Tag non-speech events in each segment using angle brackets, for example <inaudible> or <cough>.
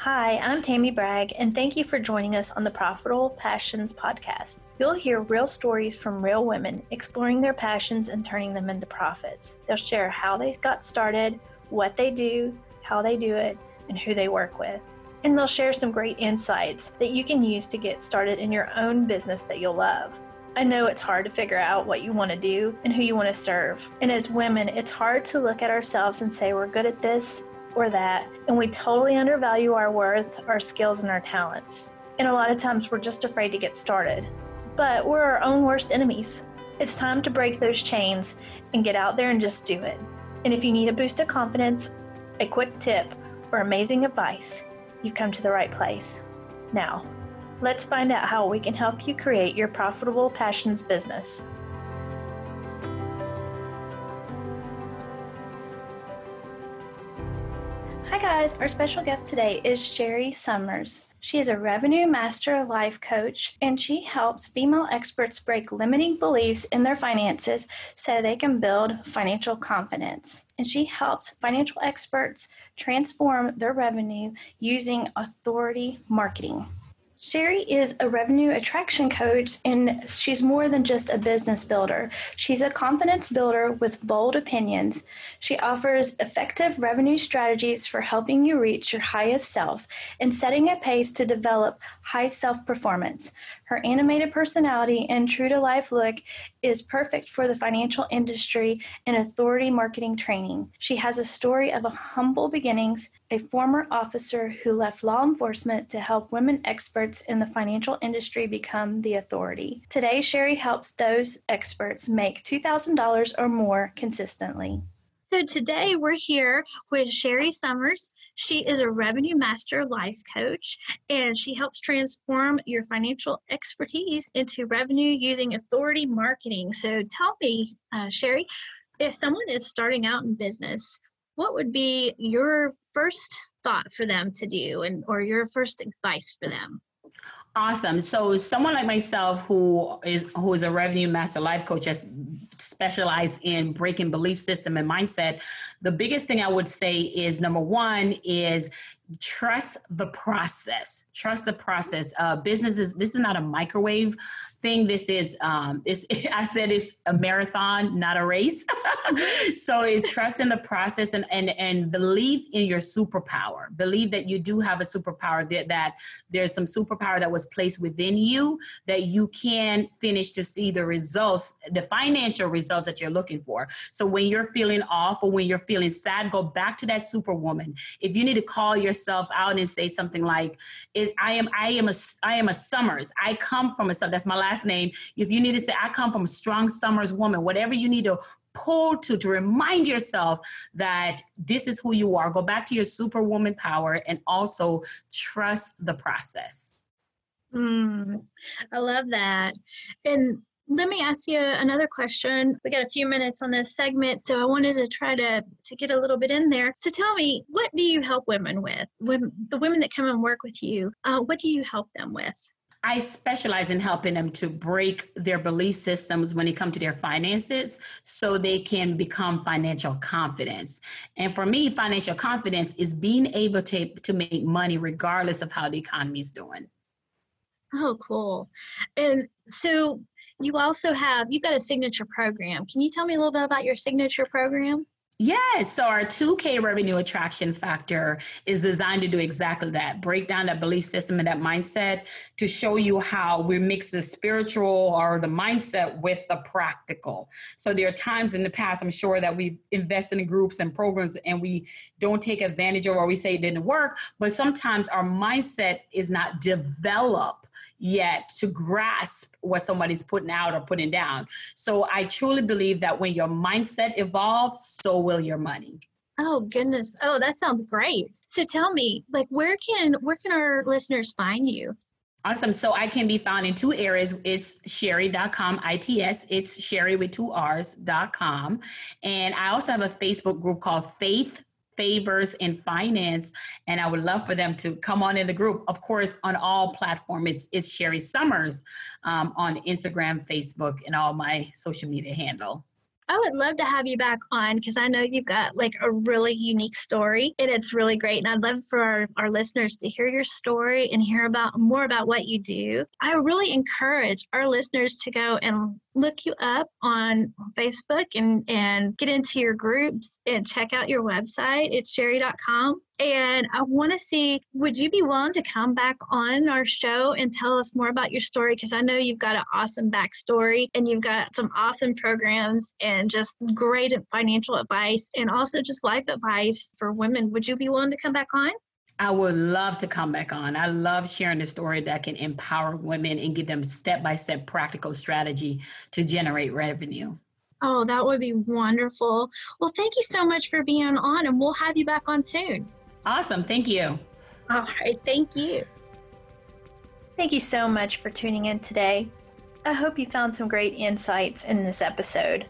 Hi, I'm Tammy Bragg, and thank you for joining us on the Profitable Passions podcast. You'll hear real stories from real women exploring their passions and turning them into profits. They'll share how they got started, what they do, how they do it, and who they work with. And they'll share some great insights that you can use to get started in your own business that you'll love. I know it's hard to figure out what you want to do and who you want to serve. And as women, it's hard to look at ourselves and say we're good at this or that, and we totally undervalue our worth, our skills, and our talents. And a lot of times we're just afraid to get started. But we're our own worst enemies. It's time to break those chains and get out there and just do it. And if you need a boost of confidence, a quick tip, or amazing advice, you've come to the right place. Now, let's find out how we can help you create your profitable passions business. Guys. Our special guest today is Sherry Summers. She is a revenue master life coach and she helps female experts break limiting beliefs in their finances so they can build financial confidence. And she helps financial experts transform their revenue using authority marketing. Sherry is a revenue attraction coach, and she's more than just a business builder. She's a confidence builder with bold opinions. She offers effective revenue strategies for helping you reach your highest self and setting a pace to develop high self performance. Her animated personality and true to life look is perfect for the financial industry and authority marketing training. She has a story of humble beginnings, a former officer who left law enforcement to help women experts in the financial industry become the authority. Today, Sherry helps those experts make $2,000 or more consistently. So today we're here with Sherry Summers. She is a revenue master life coach and she helps transform your financial expertise into revenue using authority marketing. So tell me, uh, Sherry, if someone is starting out in business, what would be your first thought for them to do and or your first advice for them? Awesome. So someone like myself who is who is a revenue master life coach has specialized in breaking belief system and mindset, the biggest thing I would say is number one is trust the process. Trust the process. Uh, businesses, this is not a microwave thing. This is um, <laughs> I said it's a marathon, not a race. <laughs> so it's trust in the process and, and and believe in your superpower. Believe that you do have a superpower that, that there's some superpower that was placed within you that you can finish to see the results, the financial results that you're looking for. So when you're feeling off or when you're feeling sad, go back to that superwoman. If you need to call yourself out and say something like, I am I am a I am a Summers. I come from a stuff. That's my last name. If you need to say, I come from a strong Summers woman, whatever you need to pull to to remind yourself that this is who you are. Go back to your superwoman power and also trust the process. Mm, I love that. And let me ask you another question. We got a few minutes on this segment, so I wanted to try to to get a little bit in there. So tell me, what do you help women with? When the women that come and work with you, uh, what do you help them with? I specialize in helping them to break their belief systems when it comes to their finances so they can become financial confidence. And for me, financial confidence is being able to, to make money regardless of how the economy is doing. Oh, cool. And so you also have, you've got a signature program. Can you tell me a little bit about your signature program? Yes. So our 2K revenue attraction factor is designed to do exactly that break down that belief system and that mindset to show you how we mix the spiritual or the mindset with the practical. So there are times in the past, I'm sure, that we've invested in groups and programs and we don't take advantage of or we say it didn't work. But sometimes our mindset is not developed yet to grasp what somebody's putting out or putting down. So I truly believe that when your mindset evolves, so will your money. Oh goodness. Oh, that sounds great. So tell me, like where can where can our listeners find you? Awesome. So I can be found in two areas. It's sherry.com, ITS. It's sherry with two R's.com. And I also have a Facebook group called Faith favors in finance and i would love for them to come on in the group. Of course on all platforms it's, it's sherry summers um, on instagram facebook and all my social media handle I would love to have you back on because I know you've got like a really unique story and it's really great. And I'd love for our, our listeners to hear your story and hear about more about what you do. I really encourage our listeners to go and look you up on Facebook and, and get into your groups and check out your website. It's sherry.com. And I want to see, would you be willing to come back on our show and tell us more about your story? Because I know you've got an awesome backstory and you've got some awesome programs and just great financial advice and also just life advice for women. Would you be willing to come back on? I would love to come back on. I love sharing the story that can empower women and give them step by step practical strategy to generate revenue. Oh, that would be wonderful. Well, thank you so much for being on, and we'll have you back on soon. Awesome. Thank you. All right. Thank you. Thank you so much for tuning in today. I hope you found some great insights in this episode.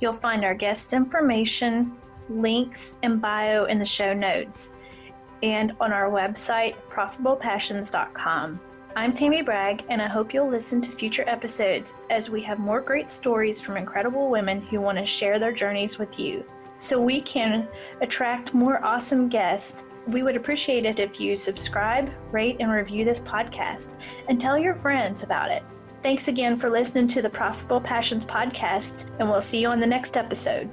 You'll find our guest information, links, and bio in the show notes and on our website, profitablepassions.com. I'm Tammy Bragg, and I hope you'll listen to future episodes as we have more great stories from incredible women who want to share their journeys with you. So we can attract more awesome guests. We would appreciate it if you subscribe, rate, and review this podcast and tell your friends about it. Thanks again for listening to the Profitable Passions podcast, and we'll see you on the next episode.